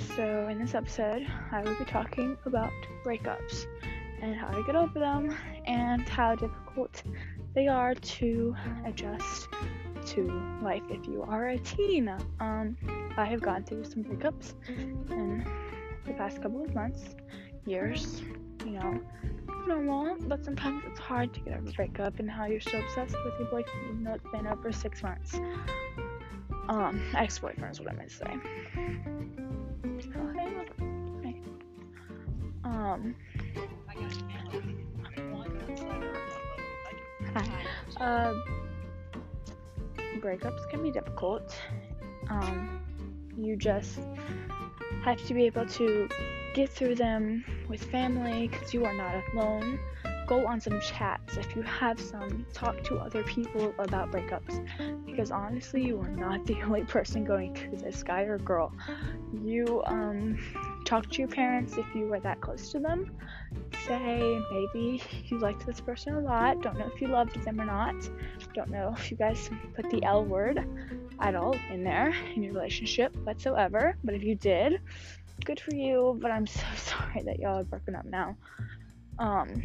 so in this episode, I will be talking about breakups and how to get over them and how difficult they are to adjust to life if you are a teen. Um, I have gone through some breakups in the past couple of months, years, you know, normal, but sometimes it's hard to get over a breakup and how you're so obsessed with your boyfriend even though it's been over six months. Um, ex-boyfriend is what I meant to say. Um, uh, breakups can be difficult. Um, you just have to be able to get through them with family because you are not alone. Go on some chats if you have some. Talk to other people about breakups because honestly, you are not the only person going through this, guy or girl. You um talk to your parents if you were that close to them. Say maybe you liked this person a lot. Don't know if you loved them or not. Don't know if you guys put the L word at all in there in your relationship whatsoever. But if you did, good for you. But I'm so sorry that y'all are broken up now. Um,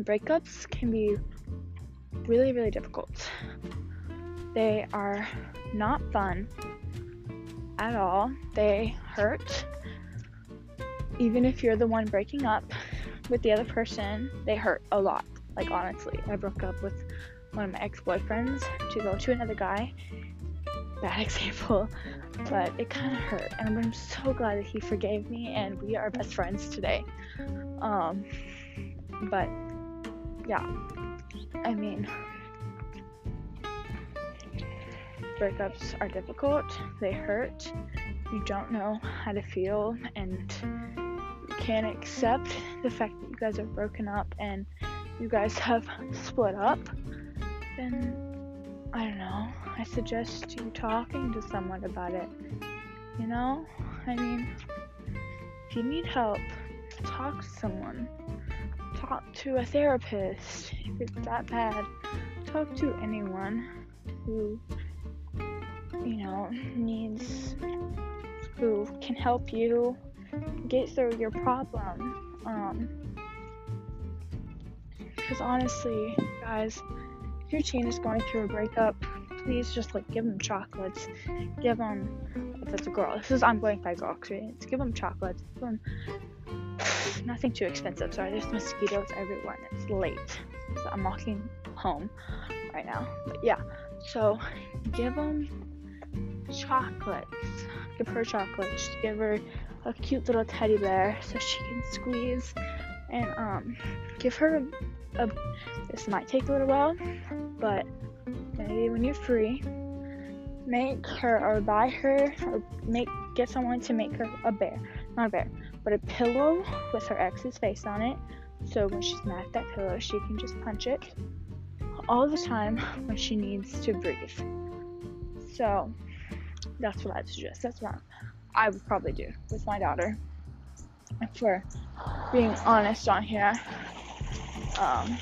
breakups can be really, really difficult. They are not fun at all. They hurt even if you're the one breaking up with the other person, they hurt a lot. Like, honestly, I broke up with one of my ex boyfriends to go to another guy. Bad example, but it kind of hurt. And I'm so glad that he forgave me and we are best friends today. Um, but yeah, I mean, breakups are difficult, they hurt. You don't know how to feel, and you can't accept the fact that you guys are broken up and you guys have split up, then I don't know. I suggest you talking to someone about it. You know? I mean, if you need help, talk to someone. Talk to a therapist if it's that bad. Talk to anyone who, you know, needs, who can help you get through your problem. Um, because honestly, guys, if your teen is going through a breakup, please just like give them chocolates. Give them, if it's a girl, this is I'm going by girl experience. Give them chocolates. Give them nothing too expensive. Sorry, there's mosquitoes everywhere and it's late, so I'm walking home right now. But yeah, so give them chocolates. Give her chocolates. Give her a cute little teddy bear so she can squeeze and um give her a, a this might take a little while but maybe when you're free make her or buy her or make get someone to make her a bear not a bear but a pillow with her ex's face on it so when she's mad at that pillow she can just punch it all the time when she needs to breathe so that's what i'd suggest that's what I would probably do with my daughter. For being honest on here. Um,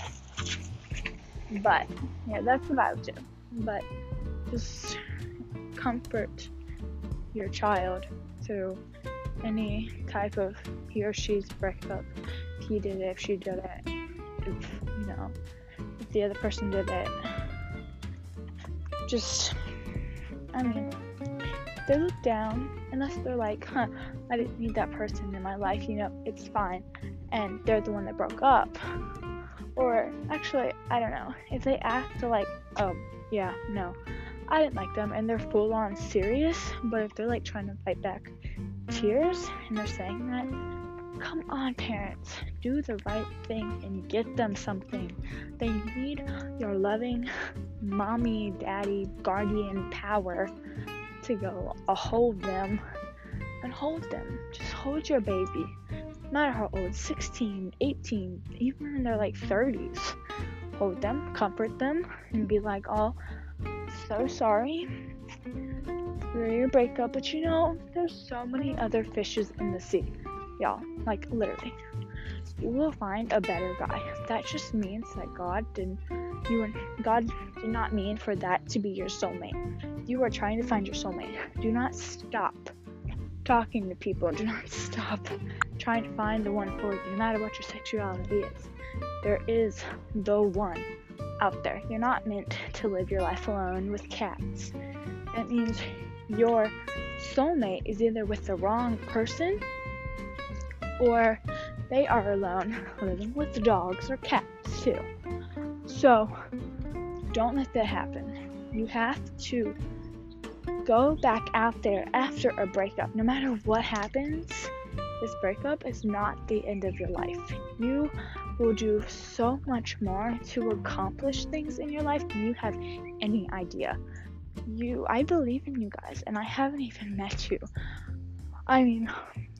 but yeah, that's what I would do. But just comfort your child through any type of he or she's breakup. If he did it, if she did it, if you know, if the other person did it. Just, I mean, they look down unless they're like, huh, I didn't need that person in my life, you know, it's fine. And they're the one that broke up. Or actually, I don't know. If they act like, oh, yeah, no, I didn't like them and they're full on serious, but if they're like trying to fight back tears and they're saying that, come on, parents, do the right thing and get them something. They need your loving mommy, daddy, guardian power to go hold them and hold them. Just hold your baby. No matter how old, 16, 18, even in their like 30s. Hold them, comfort them, and be like, oh, so sorry for your breakup, but you know, there's so many other fishes in the sea. Y'all, like literally. You will find a better guy. That just means that God didn't you and God did not mean for that to be your soulmate. You are trying to find your soulmate. Do not stop talking to people. Do not stop trying to find the one for you, no matter what your sexuality is. There is the one out there. You're not meant to live your life alone with cats. That means your soulmate is either with the wrong person or they are alone living with dogs or cats too. So don't let that happen. You have to go back out there after a breakup. No matter what happens, this breakup is not the end of your life. You will do so much more to accomplish things in your life than you have any idea. You I believe in you guys and I haven't even met you. I mean,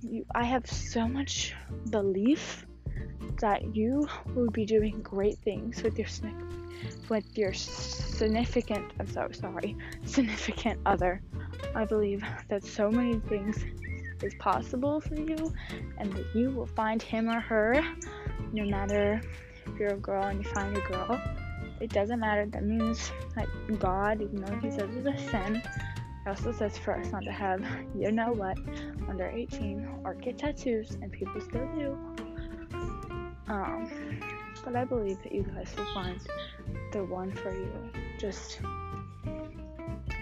you I have so much belief that you will be doing great things with your with your significant I'm so sorry significant other. I believe that so many things is possible for you and that you will find him or her no matter if you're a girl and you find a girl. It doesn't matter. That means that God, even though He says it's a sin, He also says for us not to have, you know what, under 18 or get tattoos, and people still do. Um, but I believe that you guys will find the one for you. Just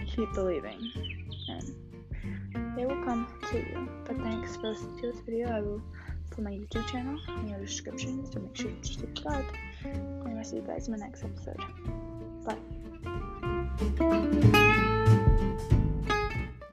keep believing, and they will come to you. But thanks for listening to this video. I will put my YouTube channel in the description, so make sure you subscribe. I'll see you guys in my next episode. Bye.